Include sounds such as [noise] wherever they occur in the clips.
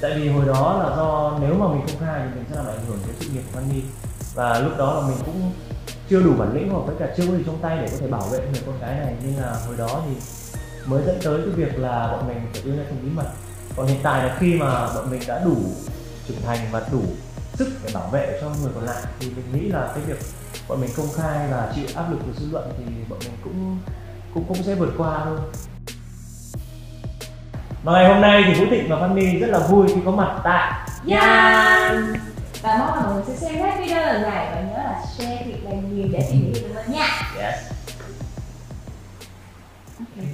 tại vì hồi đó là do nếu mà mình công khai thì mình sẽ làm ảnh hưởng đến sự nghiệp của Fanny và lúc đó là mình cũng chưa đủ bản lĩnh hoặc với cả chưa có gì trong tay để có thể bảo vệ người con gái này. Nên là hồi đó thì mới dẫn tới cái việc là bọn mình phải đưa ra thành bí mật. Còn hiện tại là khi mà bọn mình đã đủ trưởng thành và đủ sức để bảo vệ cho người còn lại thì mình nghĩ là cái việc bọn mình công khai và chịu áp lực của dư luận thì bọn mình cũng cũng cũng sẽ vượt qua thôi và ngày hôm nay thì Vũ Thịnh và Văn My rất là vui khi có mặt tại Yan Và mong là mọi người sẽ xem hết video lần này Và nhớ là share thiệt là nhiều để tìm hiểu mình nha Yes. Ok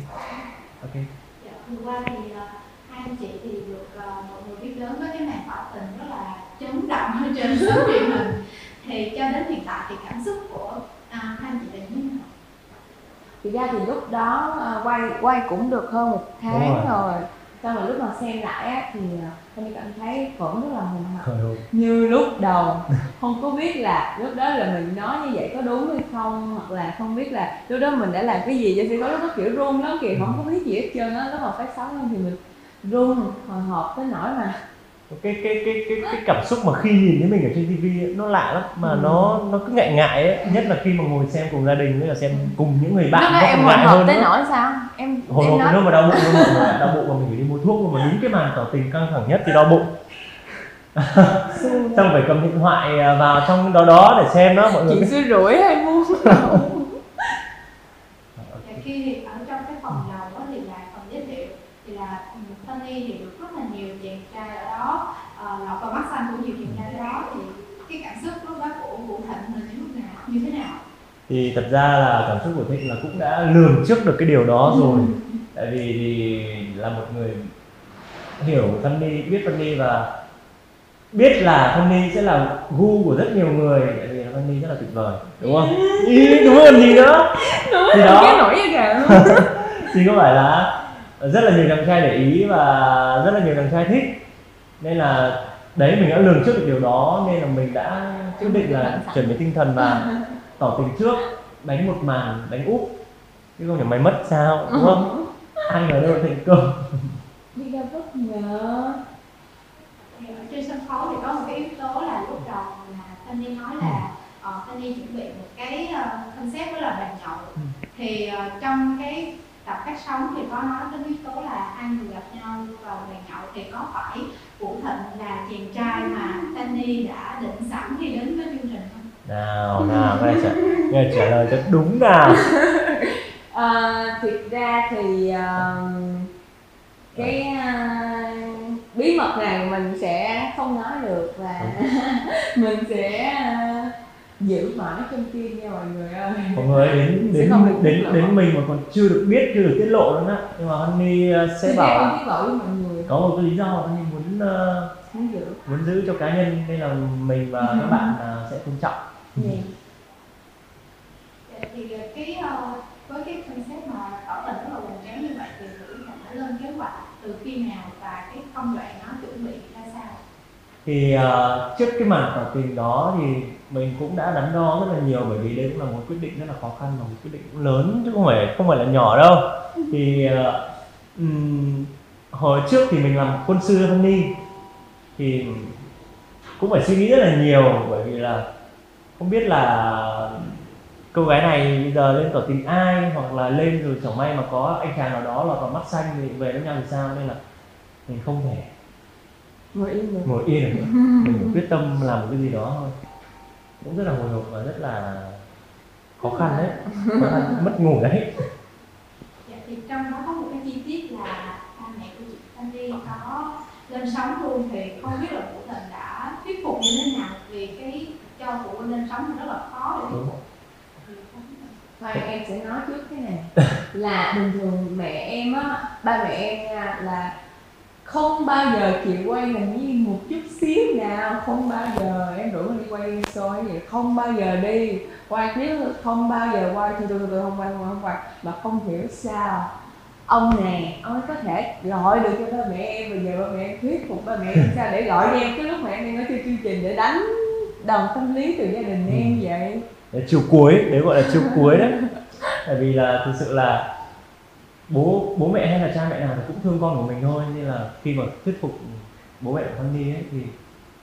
Ok. Dạ, vừa qua thì ờ, hai anh chị thì được ờ, mọi người biết đến với cái màn tỏ tình rất là chấn động ở trên [laughs] sóng truyền hình thì cho đến hiện tại thì cảm xúc của à, hai anh chị là như thế nào? Thực ra thì lúc đó à, quay quay cũng được hơn một Đúng tháng rồi. rồi Xong rồi lúc mà xem lại á thì Thanh cảm thấy vẫn rất là hùng hậu. Như lúc đầu Không có biết là lúc đó là mình nói như vậy có đúng hay không Hoặc là không biết là lúc đó mình đã làm cái gì cho sẽ có lúc đó kiểu run lắm kìa Không có biết gì hết trơn á Lúc mà phát sóng lên thì mình run hồi hộp tới nỗi mà cái cái cái cái cái cảm xúc mà khi nhìn thấy mình ở trên tivi nó lạ lắm. Mà Ừ. nó nó cứ ngại ngại ấy nhất là khi mà ngồi xem cùng gia đình với là xem cùng những người bạn nó em ngại hơn tới nữa. nỗi sao? Em hồi hộp nếu mà đau bụng nếu mà đau bụng mà mình phải đi mua thuốc mà đúng cái màn tỏ tình căng thẳng nhất thì đau bụng. [laughs] Xong phải cầm điện thoại à, vào trong đó đó để xem đó mọi người chuyện xưa rủi hay mua [laughs] Dạ, khi thì ở trong cái phòng đầu đó thì là phần giới thiệu thì là ừ, Fanny thì được rất là nhiều chàng trai ở đó. Ờ, lọt vào mắt xanh của nhiều chàng trai ở đó. Thì cái cảm xúc lúc đó của Vũ Thịnh là như lúc nào? Như thế nào? thì thật ra là cảm xúc của Thịnh là cũng đã lường trước được cái điều đó rồi. Tại vì thì là một người hiểu Fanny biết Fanny và biết là Fanny sẽ là gu của rất nhiều người. Tại vì Fanny rất là tuyệt vời đúng không? Ý, đúng còn gì nữa. Thì cái đó. nổi gà luôn. [laughs] Thì có phải là rất là nhiều chàng trai để ý và rất là nhiều chàng trai thích. Nên là đấy mình đã lường trước được điều đó nên là mình đã quyết định là chuẩn bị tinh thần và [laughs] tỏ tình trước đánh một màn đánh úp. Chứ không phải mày mất sao đúng không? Ai ngờ đâu là thành công. [laughs] Đi ra bất ngờ. Thì ở trên sân khấu thì có một cái yếu tố là lúc đầu là Fanny nói là uh, Fanny chuẩn bị một cái ờ, concept đó là bàn nhậu. Ừ. thì ờ, trong cái tập phát sóng thì có nói đến yếu tố là hai người gặp nhau vào bàn nhậu thì có phải Vũ Thịnh là chàng trai mà Fanny đã định sẵn khi đến với chương trình không? nào nào nghe trả, nghe trả lời cho đúng nào. [laughs] À, thực ra thì à, cái à, bí mật này mình sẽ không nói được và [laughs] mình sẽ à, giữ mãi trong tim nha mọi người ơi. Mọi người đến đến đến lộ. đến mình mà còn chưa được biết chưa được tiết lộ nữa á. Nhưng mà Honey ờ, sẽ Thì bảo với mọi người. Có một cái lý do Honey muốn ờ, muốn giữ. muốn giữ cho cá nhân nên là mình và các bạn ờ, sẽ tôn trọng. Yeah. Dạ, thì ờ, cái với cái concept mà tỏ tình rất là hoành tráng như vậy thì Thịnh đã lên kế hoạch từ khi nào và cái công đoạn nó chuẩn bị ra sao? Thì uh, trước cái màn tỏ tình đó thì mình cũng đã đắn đo rất là nhiều bởi vì đây cũng là một quyết định rất là khó khăn và một quyết định cũng lớn chứ không phải không phải là nhỏ đâu. Thì uh, um, hồi trước thì mình làm quân sư cho Honey thì cũng phải suy nghĩ rất là nhiều bởi vì là không biết là cô gái này bây giờ lên tỏ tình ai hoặc là lên rồi chẳng may mà có anh chàng nào đó lọt vào mắt xanh thì về với nhau thì sao? Nên là mình không thể ngồi im được ngồi yên được nữa [laughs] mình quyết tâm làm một cái gì đó thôi. Cũng rất là hồi hộp và rất là khó khăn đấy. Khó khăn, mất ngủ đấy. Dạ, thì trong đó có một cái chi tiết là ba mẹ của chị Sandy có lên sóng luôn. Thì không biết là Vũ Thịnh đã thuyết phục như thế nào vì cái cho phụ huynh lên sóng thì rất là khó để thuyết phục. Khoan em sẽ nói trước cái này. Là bình thường mẹ em á ba mẹ em nha là không bao giờ chịu quay làm như một chút xíu nào. Không bao giờ em rủ đi quay show hay gì. Không bao giờ đi. Quay nếu không bao giờ quay. Thì tôi tôi không quay không quay không quay. Mà không hiểu sao ông nè ông ấy có thể gọi được cho ba mẹ em bây giờ ba mẹ em thuyết phục ba mẹ em sao để gọi cho em. Cái lúc mà em đang ở trên chương trình để đánh đồng tâm lý từ gia đình em vậy. Đấy, chiều cuối đấy gọi là chiều cuối đấy. Tại vì là thực sự là bố bố mẹ hay là cha mẹ nào thì cũng thương con của mình thôi. Nên là khi mà thuyết phục bố mẹ của Honey ấy thì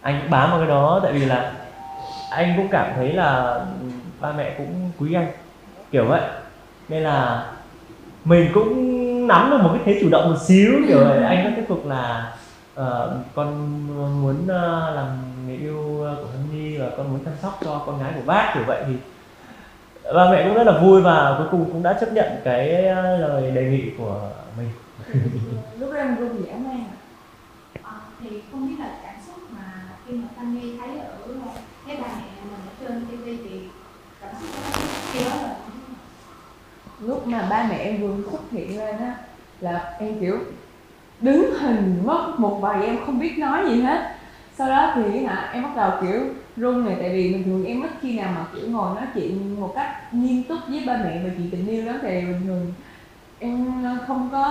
anh cũng bám vào cái đó. Tại vì là anh cũng cảm thấy là ba mẹ cũng quý anh kiểu vậy. Nên là mình cũng nắm được một cái thế chủ động một xíu kiểu vậy. Anh có tiếp tục là uh, con muốn uh, làm người yêu của Hân Nhi và con muốn chăm sóc cho con gái của bác kiểu vậy thì ba mẹ cũng rất là vui và cuối cùng cũng đã chấp nhận cái ờ, lời đề nghị của mình. [laughs] Lúc đó em run dã man à? Ờ, thì không biết là cảm xúc mà khi mà Sunny thấy ở cái bà mẹ mình ở trên TV thì cảm xúc đó khi đó là lúc mà ba mẹ em vừa xuất hiện lên á là em kiểu đứng hình mất một vài em không biết nói gì hết. Sau đó thì hả em bắt đầu kiểu run này, tại vì bình thường em ít khi nào mà, kiểu, ngồi nói chuyện một cách nghiêm túc với ba mẹ về chuyện tình yêu lắm. Thì bình thường em ờ, không có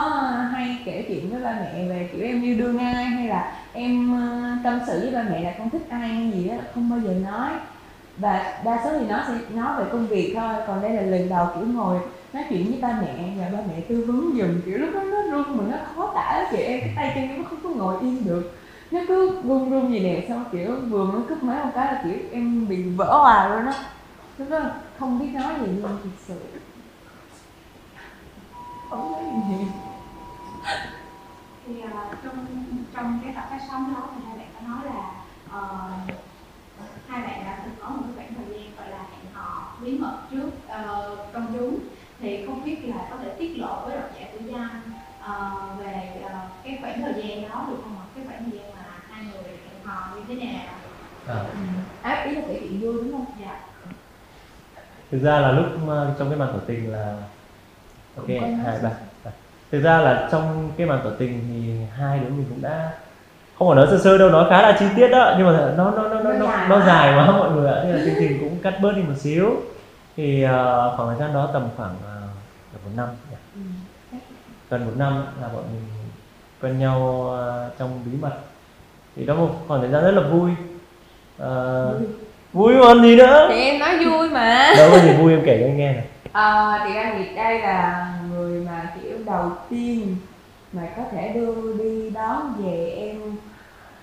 hay kể chuyện với ba mẹ về, kiểu, em yêu đương ai hay là em ờ, tâm sự với ba mẹ là con thích ai hay gì đó không bao giờ nói. Và đa số thì nó sẽ nói về công việc thôi, còn đây là lần đầu, kiểu, ngồi nói chuyện với ba mẹ và ba mẹ tư vấn giùm, kiểu, lúc đó nó run mà nó khó tả chị em cái tay chân nó không có ngồi yên được nó cứ run run gì nè xong kiểu vừa mới cúp máy một cái là kiểu em bị vỡ hòa luôn á. Lúc đó không biết nói gì luôn thật sự. Không nói gì thì uh, trong trong cái tập phát sóng đó thì hai bạn có nói là uh, hai bạn đã từng có một cái khoảng thời gian gọi là hẹn hò bí mật trước uh, công chúng. Thì không biết là có thể tiết lộ với độc giả của Giang uh, về uh, cái khoảng thời gian đó được không ạ? Cái khoảng thời gian mà hai người hò như thế nào? à. áp ý là kể chuyện vui đúng không Dạ. thực ra là lúc ờ, trong cái màn tỏ tình là ok hai ba ba. thực ra là trong cái màn tỏ tình thì hai đứa mình cũng đã không phải nói sơ sơ đâu nói khá là chi tiết đó nhưng mà nó nó nó nó Nó nó, dài quá. mọi người ạ nên là chương trình cũng cắt bớt đi một xíu thì ờ, khoảng thời gian đó tầm khoảng gần một năm nhỉ? ừ. gần một năm là bọn mình quen nhau ờ, trong bí mật thì đó một khoảng thời gian rất là vui. Ờ, vui. còn gì nữa. Thì em nói vui mà. Đâu có gì vui em kể cho anh nghe này À, thì ra thì đây là người mà kiểu đầu tiên mà có thể đưa đi đón về em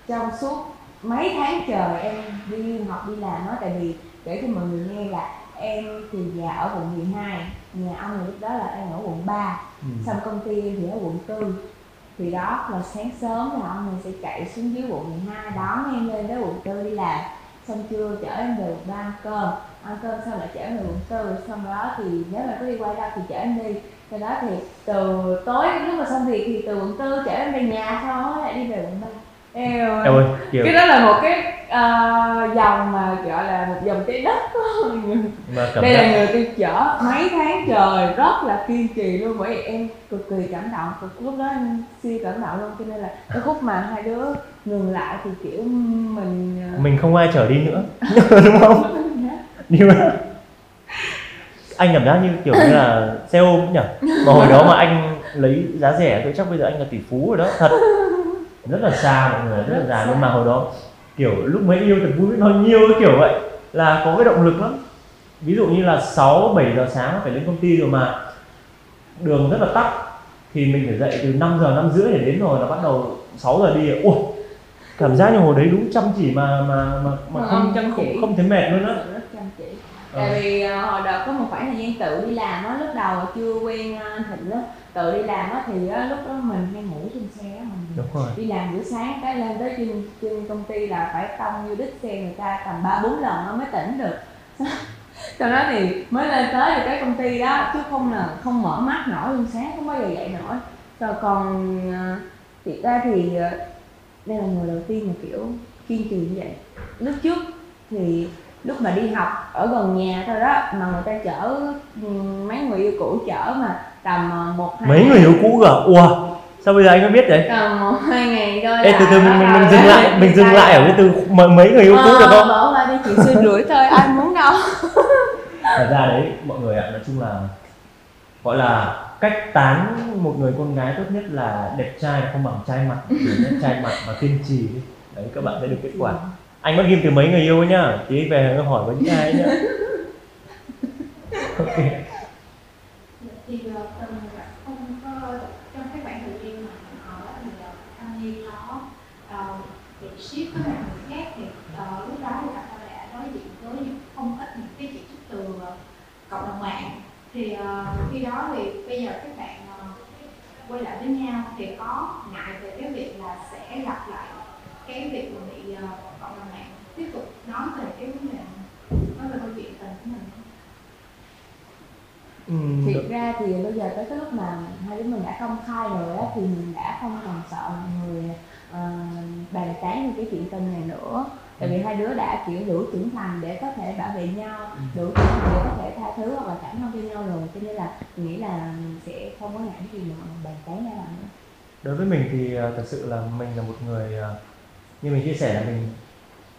trong suốt mấy tháng trời em đi học đi làm đó. Tại vì để cho mọi người nghe là em thì nhà ở quận 12 nhà ông thì lúc đó là em ở quận 3 ừ. xong công ty em thì ở quận 4 thì đó là sáng sớm là ông này sẽ chạy xuống dưới quận 12 đón em lên tới quận tư đi làm. Xong trưa chở em về quận ba ăn cơm. Ăn cơm xong lại chở em về quận tư. Xong đó thì nếu mà có đi quay đâu thì chở em đi. Sau đó thì từ tối lúc mà xong việc thì từ quận tư chở em về nhà xong đó lại đi về quận ba. Eo ơi. Kiểu cái đó là một cái ờ, dòng mà gọi là một dòng trái đất đây là người tôi chở mấy tháng trời rất là kiên trì luôn. Bởi vì em cực kỳ cảm động. Cực lúc đó em siêu cảm động luôn. Cho nên là cái khúc mà hai đứa ngừng lại thì kiểu mình ờ, mình không ai trở đi nữa. [laughs] [laughs] Đúng không? Nhưng mà. Anh cảm giác như kiểu như là xe ôm nhỉ? Mà hồi đó mà anh lấy giá rẻ tôi chắc bây giờ anh là tỷ phú rồi đó thật rất là xa mọi người rất là già nhưng mà hồi đó kiểu lúc mới yêu thật vui nhiêu cái kiểu vậy là có cái động lực lắm. Ví dụ như là 6 7 giờ sáng phải lên công ty rồi mà đường rất là tắc thì mình phải dậy từ 5 giờ năm rưỡi để đến rồi là bắt đầu 6 giờ đi. Ủa cảm giác như hồi đấy đúng chăm chỉ mà mà mà, mà Ờ, không chăm không, không thấy mệt luôn á. Rất chăm chỉ. Ờ. tại vì ờ, hồi đợt có một khoảng thời gian tự đi làm á lúc đầu chưa quen ờ, thịnh á tự đi làm á thì á, lúc đó mình hay ngủ trên xe á mình đúng rồi. Đi làm buổi sáng cái lên tới trên trên công ty là phải tông như đít xe người ta tầm ba bốn lần nó mới tỉnh được. [laughs] Sau đó thì mới lên tới được cái công ty đó chứ không là không mở mắt nổi luôn sáng không bao giờ dậy nổi. Rồi còn ờ, thiệt ra thì ờ, đây là người đầu tiên mà kiểu kiên trì như vậy. Lúc trước thì lúc mà đi học ở gần nhà thôi đó mà người ta chở ừ, mấy người yêu cũ chở mà tầm ờ, một hai mấy người yêu cũ cả ủa sao bây giờ anh mới biết đấy tầm một hai ngày thôi Ê, từ từ mình, mình, mình dừng lại mình dừng lại ở cái từ mấy, mấy người yêu cũ được không? Ờ, bỏ qua đi chị xin rưỡi thôi ai muốn đâu. [laughs] Thật ra đấy mọi người ạ nói chung là gọi là cách tán một người con gái tốt nhất là đẹp trai không bằng trai mặt [laughs] Chỉ đẹp trai mặt và kiên trì. Đi. đấy các bạn sẽ được kết quả. Anh bắt ghim từ mấy người yêu ấy nhá? Tí về hỏi với những ai nhá. [laughs] Ok thì ờ, từng không có trong cái khoảng thời gian mà họ đó thì ờ, anh Nhi có ờ, ship với một người khác thì uh, lúc đó thì bạn ta đã đối diện với những không ít những cái chỉ trích từ uh, cộng đồng mạng. Thì uh, khi đó thì bây giờ các bạn uh, quay lại với nhau thì có ngại về cái việc là sẽ gặp lại cái việc mà bị uh, cộng đồng mạng. Tiếp tục nói về cái vấn đề nói về câu chuyện tình của mình. Ừ, thiệt ra thì bây giờ tới cái lúc mà hai đứa mình đã công khai rồi á thì mình đã không còn sợ mọi người ờ, bàn tán về cái chuyện tình này nữa tại vì hai đứa đã kiểu đủ trưởng thành để có thể bảo vệ nhau đủ trưởng thành để có thể tha thứ hoặc là cảm thông cho nhau rồi. Cho nên là mình nghĩ là sẽ không có ngại gì mà bàn tán ra làm nữa. Đối với mình thì ờ, thật sự là mình là một người ờ, như mình chia sẻ là mình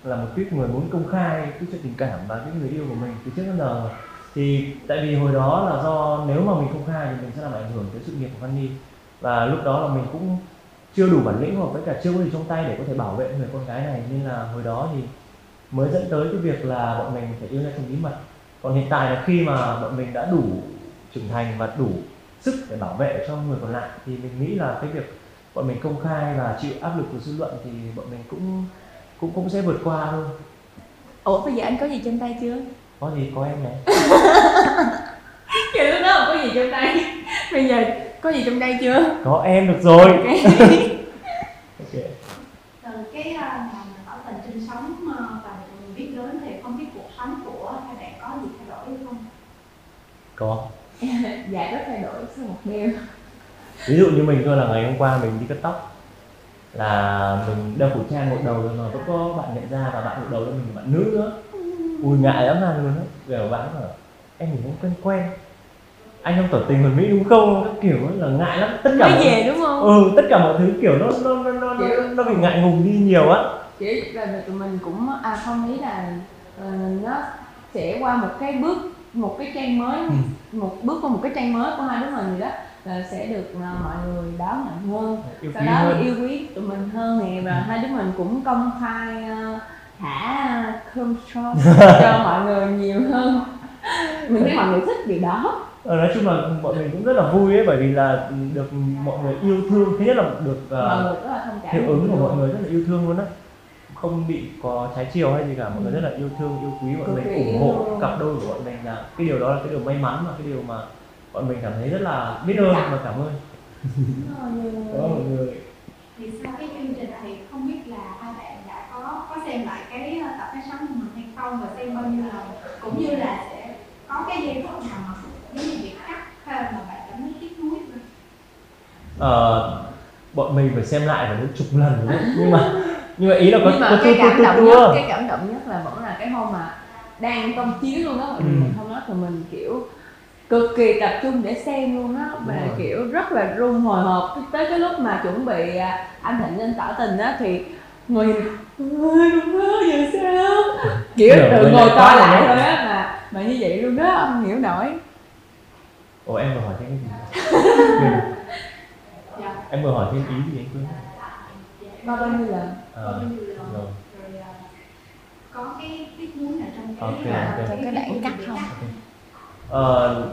là một tuyết người muốn công khai cái chuyện tình cảm và cái người yêu của mình từ trước đến giờ. Thì tại vì hồi đó là do nếu mà mình công khai thì mình sẽ làm ảnh hưởng tới sự nghiệp của Fanny và lúc đó là mình cũng chưa đủ bản lĩnh hoặc với cả chưa có gì trong tay để có thể bảo vệ người con gái này. Nên là hồi đó thì mới dẫn tới cái việc là bọn mình phải yêu nhau trong bí mật. Còn hiện tại là khi mà bọn mình đã đủ trưởng thành và đủ sức để bảo vệ cho người còn lại thì mình nghĩ là cái việc bọn mình công khai và chịu áp lực của dư luận thì bọn mình cũng cũng cũng sẽ vượt qua thôi. Ủa bây giờ anh có gì trên tay chưa? Có gì? Có em này [laughs] Vậy lúc đó không có gì trong tay. Bây giờ có gì trong tay chưa? Có em được rồi. Ok. [laughs] Từ cái uh, ngày mà tỏ tình sinh sống uh, và mình biết đến thì không biết cuộc sống của hai bạn có gì thay đổi không? Có. [laughs] Dạ rất thay đổi sau một đêm. Ví dụ như mình thôi là ngày hôm qua mình đi cắt tóc là mình đeo khẩu trang một đầu rồi mà vẫn có bạn nhận ra và bạn một đầu là mình bạn nữ nữa. Ui ngại lắm là luôn á. Kiểu bạn bảo em nhìn cũng quen quen. Anh không tỏ tình hoàn mỹ đúng không? Các kiểu là ngại lắm. Tất cả Mới mọi, về đúng không? Ừ tất cả mọi thứ kiểu nó nó nó nó, nó bị ngại ngùng đi nhiều á chỉ là tụi mình cũng à không nghĩ là ờ, nó sẽ qua một cái bước một cái trang mới Ừ. một bước qua một cái trang mới của hai đứa mình gì đó là sẽ được à, mọi người đón nhận hơn. Yêu sau đó hơn. yêu quý tụi mình hơn nè và hai đứa mình cũng công khai à, thả cơm shop [laughs] cho mọi người nhiều hơn. Mình thấy mọi người thích điều đó. Ờ, nói chung là bọn mình cũng rất là vui ấy bởi vì là được mọi người yêu thương. Thứ nhất là được uh, mọi người rất là thông cảm. hiệu ứng của mọi người rất là yêu thương luôn á không bị có trái chiều hay gì cả. Mọi người rất là yêu thương yêu quý mình kỳ ủng hộ cặp đôi của bọn mình là cái điều đó là cái điều may mắn và cái điều mà bọn mình cảm thấy rất là biết ơn và cảm ơn. Ờ, đó mọi người. Thì sau cái chương trình thì không biết là hai bạn đã có có xem lại cái uh, tập phát sóng của mình hay không và xem bao nhiêu lần cũng như là sẽ có cái giây phút nào mà giống như bị cắt mà bạn cảm thấy tiếc nuối không? ờ, bọn mình phải xem lại phải đến chục lần nữa nhưng mà [laughs] nhưng mà ý là có nhưng mà có cái cảm động nhất cái cảm động nhất là vẫn là cái hôm mà đang công chiếu luôn đó mọi Ừ. người mình không nói thì mình kiểu cực kỳ tập trung để xem luôn á Đúng và rồi. kiểu rất là run hồi hộp tới cái lúc mà chuẩn bị à, anh Thịnh lên tỏ tình á thì người ơi không có giờ sao kiểu tự ngồi coi lại thôi á mà mà như vậy luôn đó không hiểu nổi ủa em vừa hỏi thêm cái gì. [laughs] Dạ. em vừa hỏi thêm ý gì anh quên bao bao nhiêu lần Ờ, Bao nhiêu lần? rồi rồi uh, có cái tiếc nuối nào trong cái Ok, uh, ok. Trong cái đoạn cắt không? Ờ,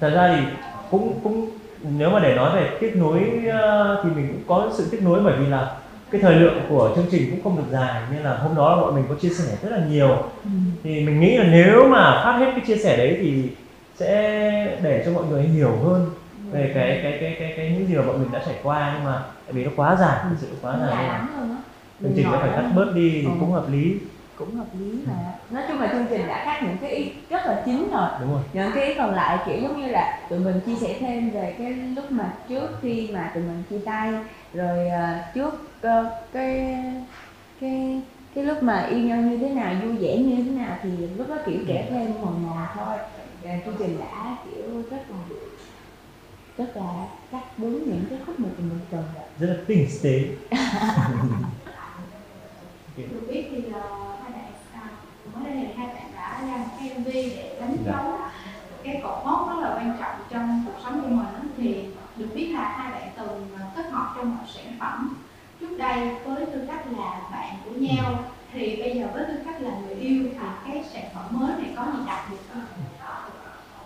thật ra thì cũng cũng nếu mà để nói về kết nối ờ, thì mình cũng có sự kết nối bởi vì là cái thời lượng của chương trình cũng không được dài nên là hôm đó là bọn mình có chia sẻ rất là nhiều Ừ. thì mình nghĩ là nếu mà phát hết cái chia sẻ đấy thì sẽ để cho mọi người hiểu hơn về cái cái cái cái cái những gì mà bọn mình đã trải qua nhưng mà tại vì nó quá dài thực sự quá dài. Nên là chương trình nó phải cắt bớt đi thì Ừ. cũng hợp lý. Cũng hợp lý mà. Nói chung là chương trình đã cắt những cái ý rất là chính rồi. Đúng rồi. Những cái ý còn lại kiểu giống như là tụi mình chia sẻ thêm về cái lúc mà trước khi mà tụi mình chia tay rồi à, trước ờ, cái cái cái lúc mà yêu nhau như thế nào vui vẻ như thế nào thì lúc đó kiểu kể thêm mòn mòn thôi. Và chương trình đã kiểu rất là rất là cắt đúng những cái khúc mà mình cần rất là tinh tế. [laughs] Được biết thì uh, hai bạn uh, mới đây thì hai bạn đã ra một cái MV để đánh Dạ. dấu cái cột mốc rất là quan trọng trong cuộc sống của mình thì được biết là hai bạn từng uh, kết hợp trong một sản phẩm trước đây với tư cách là bạn của nhau. Thì bây giờ với tư cách là người yêu thì cái sản phẩm mới này có gì đặc biệt không?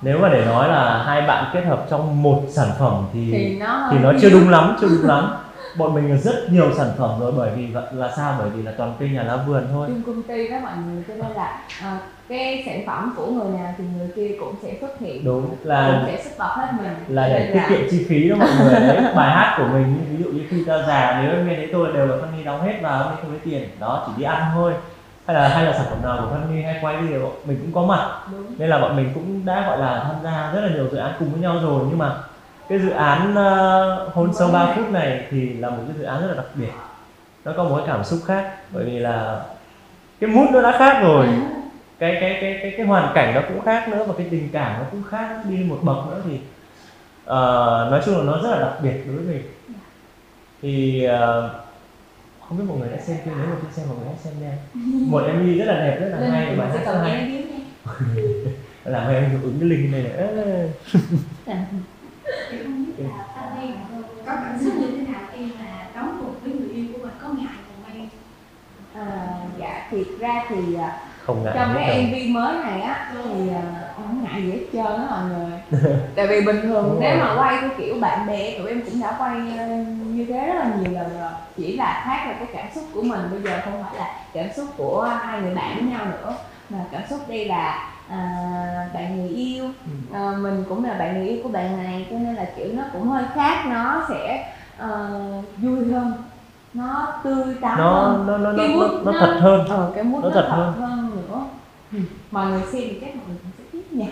Nếu mà để nói là hai bạn kết hợp trong một sản phẩm thì thì nó thì nó chưa đúng lắm chưa đúng lắm. Bọn mình là rất nhiều sản phẩm rồi bởi vì là, là sao? Bởi vì là toàn cây nhà lá vườn thôi. Chung công ty đó mọi người cho nên là à, cái sản phẩm của người nào thì người kia cũng sẽ xuất hiện. Đúng cũng là sẽ xuất bật hết mình. là để tiết kiệm chi phí đó mọi người. Đấy bài hát của mình ví dụ như khi ta già nếu em nghe thấy tôi đều là Fanny đóng hết vào không lấy tiền. Đó chỉ đi ăn thôi hay là hay là sản phẩm nào của Fanny hay quay gì mình cũng có mặt. Đúng. Nên là bọn mình cũng đã gọi là tham gia rất là nhiều dự án cùng với nhau rồi. Nhưng mà cái dự án uh, hôn sâu 3 phút này thì là một cái dự án rất là đặc biệt. Nó có một cái cảm xúc khác bởi vì là cái mood nó đã khác rồi. Cái cái cái cái cái hoàn cảnh nó cũng khác nữa và cái tình cảm nó cũng khác đi một bậc nữa thì uh, nói chung là nó rất là đặc biệt đối với mình. Thì uh, không biết mọi người đã xem chưa nếu mà chưa xem mọi người hãy xem nha. Một MV rất là đẹp rất là hay sẽ hát rất hay. Tiếng nha làm em hiệu ứng cái link này này Ê. thì không biết là Fanny có cảm xúc như thế nào khi mà đóng cùng với người yêu của mình có ngại không hay à, dạ thiệt ra thì à, không ngại trong cái. MV mới này á thì em không ngại gì hết trơn á mọi người. [laughs] Tại vì bình thường nếu mà quay cái kiểu bạn bè tụi em cũng đã quay ờ, như thế rất là nhiều lần rồi. Chỉ là khác là cái cảm xúc của mình bây giờ không phải là cảm xúc của hai người bạn với nhau nữa mà cảm xúc đây là à, bạn người yêu. À, mình cũng là bạn người yêu của bạn này cho nên là kiểu nó cũng hơi khác nó sẽ ờ, vui hơn. Nó tươi tắn nó hơn. nó nó nó, Cái nó, nó nó- thật hơn. ờ, cái mút Nó nó, thật thật, hơn. hơn. nữa. Ừ. mọi người xem thì chắc mọi người cũng sẽ nha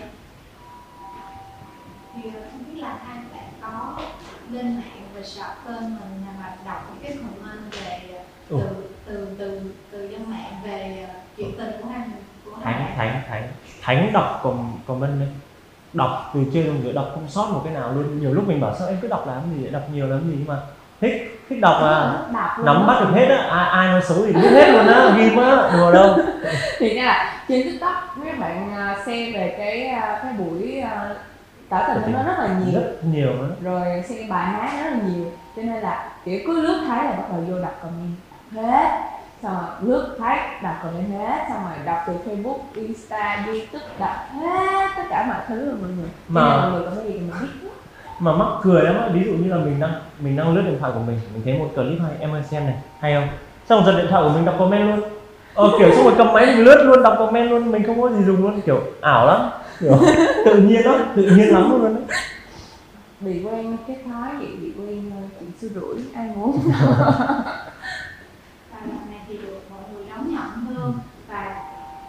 thì ờ, không biết là hai bạn có lên mạng và search tên mình mà đọc những cái comment về ờ, từ từ từ từ dân mạng về ờ, chuyện tình của hai người của hai thánh thánh thánh thánh đọc còn comment đấy đọc từ trên xuống dưới đọc không sót một cái nào luôn. Nhiều lúc mình bảo sao em cứ đọc làm gì vậy? Đọc nhiều làm gì? Nhưng mà thích thích đọc à nắm bắt được hết á. Ai ai nói xấu thì biết hết luôn á. Ghim á đùa đâu. [laughs] Thì ra là trên tiktok các bạn à, xem về cái à, cái buổi à, tỏ tình của nó rất là nhiều. Rất nhiều nữa rồi xem bài hát rất là nhiều. Cho nên là kiểu cứ lướt thấy là bắt đầu vô đọc comment hết. Xong rồi lướt thấy đọc comment hết. Xong rồi đọc từ facebook insta youtube đọc hết tất cả mọi thứ rồi mọi người. Mà- mọi người có cái gì thì mình biết. Mà mắc cười lắm á. Ví dụ như là mình đang mình đang lướt điện thoại của mình mình thấy một clip hay em ơi xem này hay không? Xong rồi giật điện thoại của mình đọc comment luôn ờ kiểu xong rồi cầm máy mình lướt luôn đọc comment luôn mình không có gì dùng luôn kiểu ảo lắm. Kiểu [laughs] tự nhiên lắm tự nhiên lắm luôn đấy bị quen cái thói vậy bị quen ờ, chuyện xui rủi ai muốn? [laughs] Và lần này thì được mọi người đón nhận hơn. Và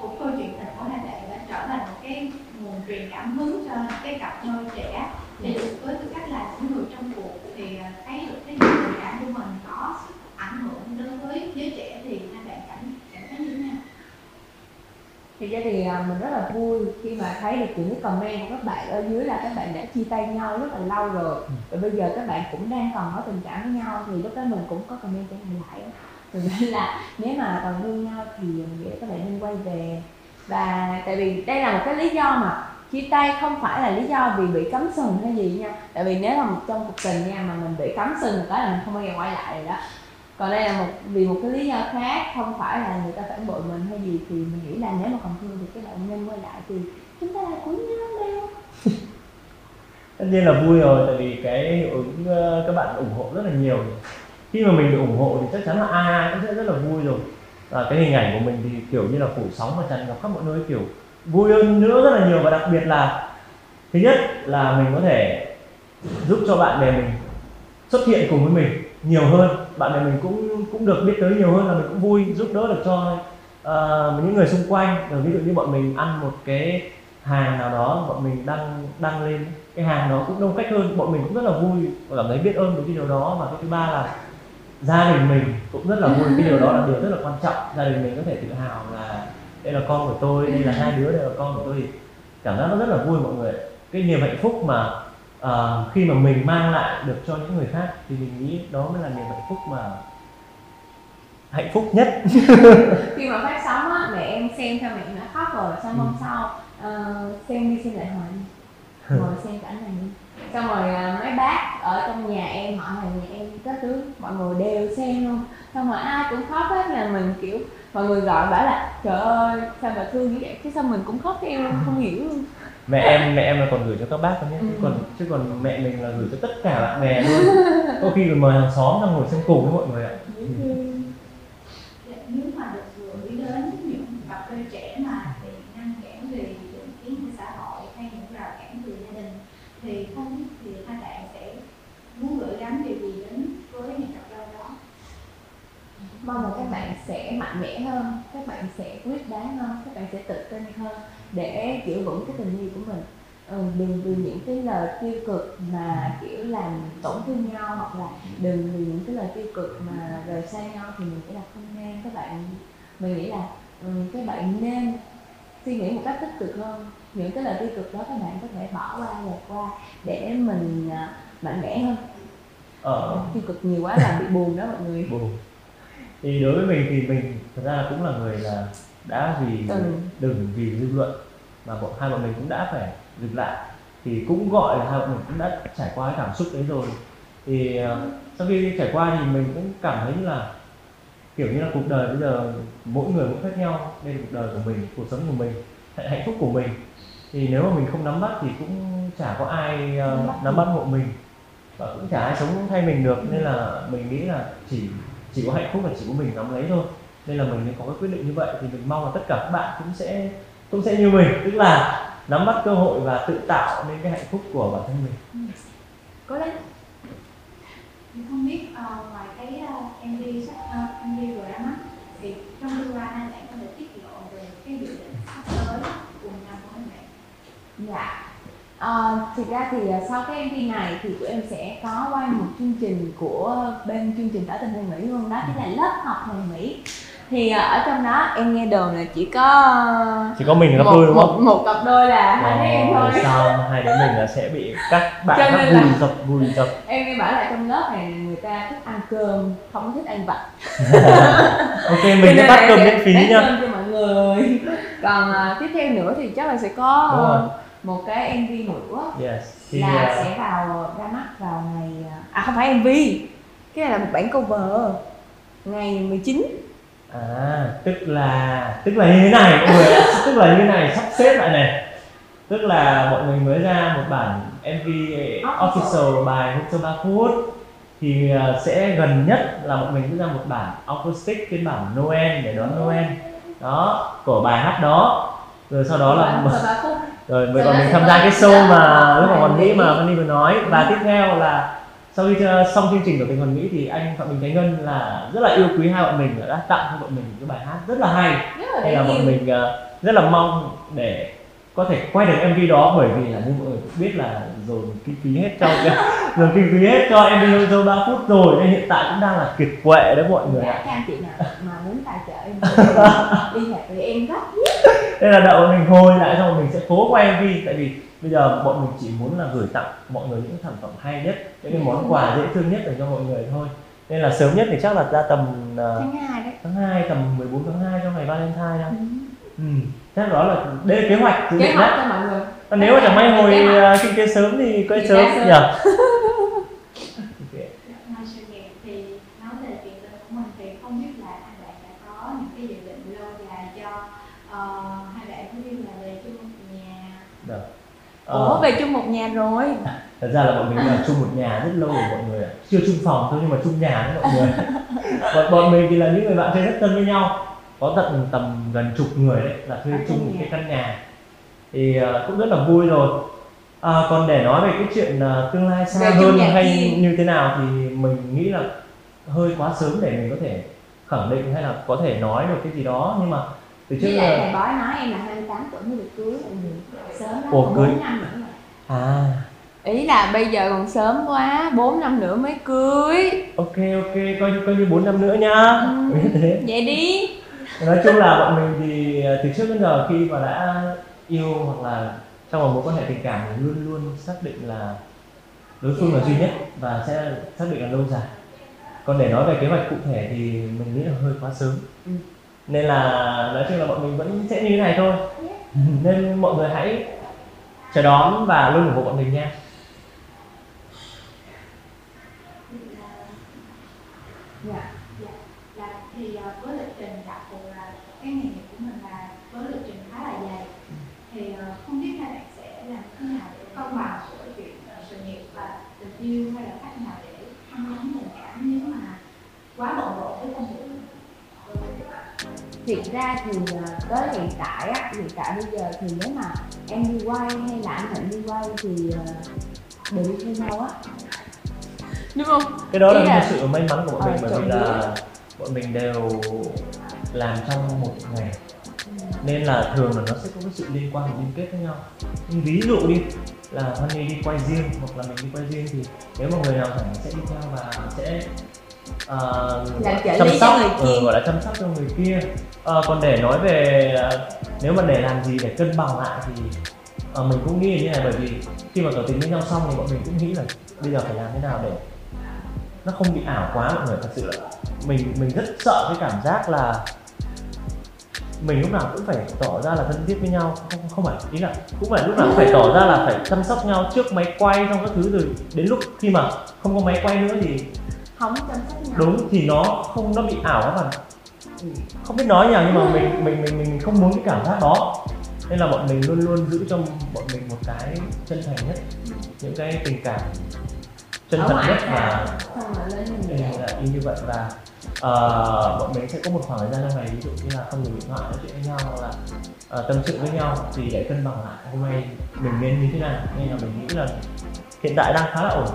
một câu chuyện tình của hai bạn đã trở thành một cái nguồn truyền cảm hứng cho cái cặp đôi trẻ thì với tư cách là những người trong cuộc thì à, thấy được cái tình cảm của mình có sức ảnh hưởng đối với giới trẻ thì hai bạn cảm cảm thấy như thế nào? Thì ra thì à, mình rất là vui khi mà thấy được những cái comment của các bạn ở dưới là các bạn đã chia tay nhau rất là lâu rồi. Và bây giờ các bạn cũng đang còn có tình cảm với nhau thì lúc đó mình cũng có comment cho mình lại. Rồi nên là nếu mà còn thương nhau thì mình nghĩ là các bạn nên quay về. Và tại vì đây là một cái lý do mà chia tay không phải là lý do vì bị cấm sừng hay gì nha. Tại vì nếu mà trong cuộc tình nha mà mình bị cấm sừng cái là mình không bao giờ quay lại rồi đó còn đây là một vì một cái lý do khác, không phải là người ta phản bội mình hay gì thì mình nghĩ là nếu mà còn thương thì các bạn nên quay lại thì chúng ta là của nhau đâu [laughs] tất nhiên là vui rồi, tại vì cái hiệu ứng ờ, các bạn ủng hộ rất là nhiều. Khi mà mình được ủng hộ thì chắc chắn là ai ai cũng sẽ rất là vui rồi. Và cái hình ảnh của mình thì kiểu như là phủ sóng và tràn ngập khắp mọi nơi, kiểu vui hơn nữa rất là nhiều. Và đặc biệt là, thứ nhất là mình có thể giúp cho bạn bè mình xuất hiện cùng với mình nhiều hơn bạn bè mình cũng cũng được biết tới nhiều hơn là mình cũng vui giúp đỡ được cho uh, những người xung quanh. Rồi ví dụ như bọn mình ăn một cái hàng nào đó bọn mình đăng đăng lên cái hàng đó cũng đông khách hơn bọn mình cũng rất là vui và cảm thấy biết ơn với cái điều đó. Và cái thứ ba là gia đình mình cũng rất là vui cái điều đó là điều rất là quan trọng. Gia đình mình có thể tự hào là đây là con của tôi đây là hai đứa đây là con của tôi thì cảm giác nó rất là vui mọi người. Cái niềm hạnh phúc mà ờ, khi mà mình mang lại được cho những người khác thì mình nghĩ đó mới là niềm hạnh phúc mà hạnh phúc nhất. [laughs] Khi mà phát sóng á mẹ em xem theo mẹ em đã khóc rồi xong hôm Ừ. sau ờ, xem đi xem lại hồi ngồi xem cảnh này đi xong rồi à, mấy bác ở trong nhà em họ hàng nhà em các thứ mọi người đều xem luôn. Xong rồi ai cũng khóc hết là mình kiểu mọi người gọi bảo là trời ơi sao bà thương như vậy? Cái sao mình cũng khóc theo không hiểu luôn [laughs] mẹ em mẹ em là còn gửi cho các bác cơ nhé. Chứ Ừ. còn chứ còn mẹ mình là gửi cho tất cả bạn bè luôn. Có khi còn mời hàng xóm ra ngồi xem cùng với mọi người ạ. Dễ thương nếu mà được gửi đến những cặp đôi trẻ mà bị ngăn cản vì định kiến của xã hội hay những rào cản từ gia đình thì không biết thì hai bạn sẽ muốn gửi gắm điều gì đến với những cặp đôi đó mong là các bạn sẽ mạnh mẽ hơn các bạn sẽ quyết đoán hơn các bạn sẽ tự tin hơn để giữ vững cái tình yêu của mình. Ừ, đừng vì những cái lời tiêu cực mà kiểu làm tổn thương nhau hoặc là đừng vì những cái lời tiêu cực mà rời xa nhau thì mình nghĩ là không nên các bạn mình nghĩ là ừ, các bạn nên suy nghĩ một cách tích cực hơn. Những cái lời tiêu cực đó các bạn có thể bỏ qua lật qua để mình à, mạnh mẽ hơn. Ở tiêu cực nhiều quá là bị buồn đó mọi người. Buồn thì đối với mình thì mình thật ra cũng là người là đã vì Từng. đừng vì dư luận mà bọn hai bọn mình cũng đã phải dừng lại. Thì cũng gọi là hai bọn mình cũng đã trải qua cái cảm xúc đấy rồi. Thì ờ, sau khi trải qua thì mình cũng cảm thấy như là kiểu như là cuộc đời bây giờ mỗi người cũng khác nhau đây là cuộc đời của mình cuộc sống của mình hạnh phúc của mình. Thì nếu mà mình không nắm bắt thì cũng chả có ai Nắm bắt nắm bắt hộ mình. Và cũng chả ai sống thay mình được. Nên là mình nghĩ là chỉ chỉ có hạnh phúc là chỉ có mình nắm lấy thôi. Nên là mình mới có cái quyết định như vậy. Thì mình mong là tất cả các bạn cũng sẽ cũng sẽ như mình. Tức là nắm bắt cơ hội và tự tạo nên cái hạnh phúc của bản thân mình. Cố lên thì không biết ờ, ngoài cái uh, MV sắp uh, MV vừa ra mắt thì trong tương lai hai bạn có thể tiết lộ về cái dự định sắp tới cùng nhau của hai bạn Dạ. Ờ, thực ra thì ờ, sau cái MV này thì tụi em sẽ có quay một chương trình của bên chương trình tỏ tình hoàn mỹ luôn đó chính là lớp học hoàn mỹ. Thì ờ, ở trong đó em nghe đồn là chỉ có chỉ có mình là một, đúng một, không? một cặp đôi là hai đứa em thôi. sao hai đứa mình là sẽ bị các bạn nên là- vùi dập vùi dập. em nghe bảo là trong lớp này người ta thích ăn cơm không thích ăn vặt. [laughs] Ok mình sẽ bắt cơm miễn phí cơm cho mọi người. Còn ờ, tiếp theo nữa thì chắc là sẽ có. Một cái MV nữa yes thì là à, sẽ vào ra mắt vào ngày à không phải MV cái này là một bản cover ngày 19 à tức là tức là như thế này mọi người tức là như thế này sắp xếp lại này. Tức là bọn mình mới ra một bản MV official bài hôm sau 3 phút thì à, sẽ gần nhất là bọn mình sẽ ra một bản acoustic phiên bản Noel để đón Noel. Đó của bài hát đó. Rồi sau đó là ba phút rồi Rồi còn mình tham gia cái show mà lúc mà còn hoàn mỹ. mà Fanny vừa nói. Và tiếp theo là sau khi xong chương trình của tình hoàn mỹ thì anh Phạm Bình Thái Ngân là rất là yêu quý hai bọn mình đã tặng cho bọn mình một cái bài hát rất là hay. Là hay là bọn mình ờ, rất là mong để có thể quay được MV đó bởi vì là như mọi người biết là dồn kinh phí hết cho [laughs] dồn kinh phí hết cho MV Hôn 3 phút rồi nên hiện tại cũng đang là kiệt quệ đấy mọi người. Dạ các anh chị nào mà muốn tài trợ em [laughs] liên hệ với em gấp nên là bọn mình hồi lại xong rồi mình sẽ cố quay MV tại vì bây giờ bọn mình chỉ muốn là gửi tặng mọi người những sản phẩm hay nhất những cái món quà dễ thương nhất dành cho mọi người thôi. Nên là sớm nhất thì chắc là ra tầm ờ, tháng hai đấy. tháng 2 tầm 14 tháng 2 trong ngày Valentine đó. Ừ. chắc đó là đây là kế hoạch dự kế định hoạch cho mọi người. Còn nếu mà chẳng may hồi Kế ờ, kinh tế sớm thì quay Thì sớm nhỉ? Ok. ngoài sự nghiệp thì nói về chuyện tình của mình thì không biết là hai bạn đã có những cái dự định lâu dài cho ờ, hai bạn cũng như là về chung một nhà. Được. ủa Ờ, về chung một nhà rồi. Thật ra là bọn mình ở chung một nhà rất lâu rồi mọi người ạ. Chưa chung phòng thôi nhưng mà chung nhà đấy mọi người. [laughs] Bọn bọn mình thì là những người bạn chơi rất thân với nhau có tận tầm gần chục người đấy là thuê chung một cái căn nhà. Thì ờ, cũng rất là vui rồi. À, còn để nói về cái chuyện ờ, tương lai xa chung hơn hay kia. như thế nào thì mình nghĩ là hơi quá sớm để mình có thể khẳng định hay là có thể nói được cái gì đó. Nhưng mà từ trước giờ thầy bói nói em là 28 tuổi mới được cưới sớm lắm Ủa, cưới? 4 năm nữa à. Ý là bây giờ còn sớm quá 4 năm nữa mới cưới. Ok ok coi như coi như bốn năm nữa nhá Ừ. vậy đi nói chung là bọn mình thì ờ, từ trước đến giờ khi mà đã yêu hoặc là trong một mối quan hệ tình cảm thì luôn luôn xác định là đối phương là duy nhất và sẽ xác định là lâu dài. Còn để nói về kế hoạch cụ thể thì mình nghĩ là hơi quá sớm. Ừ. nên là nói chung là bọn mình vẫn sẽ như thế này thôi. [laughs] Nên mọi người hãy chờ đón và luôn ủng hộ bọn mình nha. Dạ. Thì ờ, với lịch trình đặc thù là cái nghề nghiệp của mình là với lịch trình khá là dài thì ờ, không biết hai bạn sẽ làm thế nào để cân bằng giữa chuyện ờ, sự nghiệp và tình yêu hay là cách nào để thăng nhắm tình cảm nếu mà quá bận rộn với công việc? Thiệt ra thì ờ, tới hiện tại á hiện tại bây giờ thì nếu mà em đi quay hay là anh Thịnh đi quay thì ờ, đều đi theo nhau á. Đúng không? Cái đó là một là- sự may mắn của bọn Ờ, mình bởi trộm vì là bọn mình đều làm trong một ngày. Nên là thường là nó sẽ có cái sự liên quan liên kết với nhau. Nhưng ví dụ đi là Honey đi quay riêng hoặc là mình đi quay riêng thì nếu mà người nào rảnh sẽ đi theo và sẽ ờ, Làm trợ chăm lý cho sóc người ừ, kia. gọi là chăm sóc cho người kia Ờ, còn để nói về ờ, nếu mà để làm gì để cân bằng lại thì ờ, mình cũng nghĩ như này bởi vì khi mà tỏ tình với nhau xong thì bọn mình cũng nghĩ là bây giờ phải làm thế nào để nó không bị ảo quá mọi người thật sự là mình mình rất sợ cái cảm giác là mình lúc nào cũng phải tỏ ra là thân thiết với nhau. Không không phải ý là cũng phải lúc nào cũng phải tỏ ra là phải chăm sóc nhau trước máy quay xong các thứ rồi đến lúc khi mà không có máy quay nữa thì không chăm sóc nhau. đúng thì nó không nó bị ảo quá và không biết nói nhỉ nhưng mà mình mình mình mình không muốn cái cảm giác đó. Nên là bọn mình luôn luôn giữ cho bọn mình một cái chân thành nhất những cái tình cảm chân thật nhất và lên như Ừ, vậy là như vậy và à, bọn mình sẽ có một khoảng thời gian trong ngày ví dụ như là không dùng điện thoại nói chuyện với nhau hoặc là à, tâm sự với nhau thì để cân bằng lại hôm nay mình nên như thế nào. Nên là mình nghĩ là hiện tại đang khá là ổn.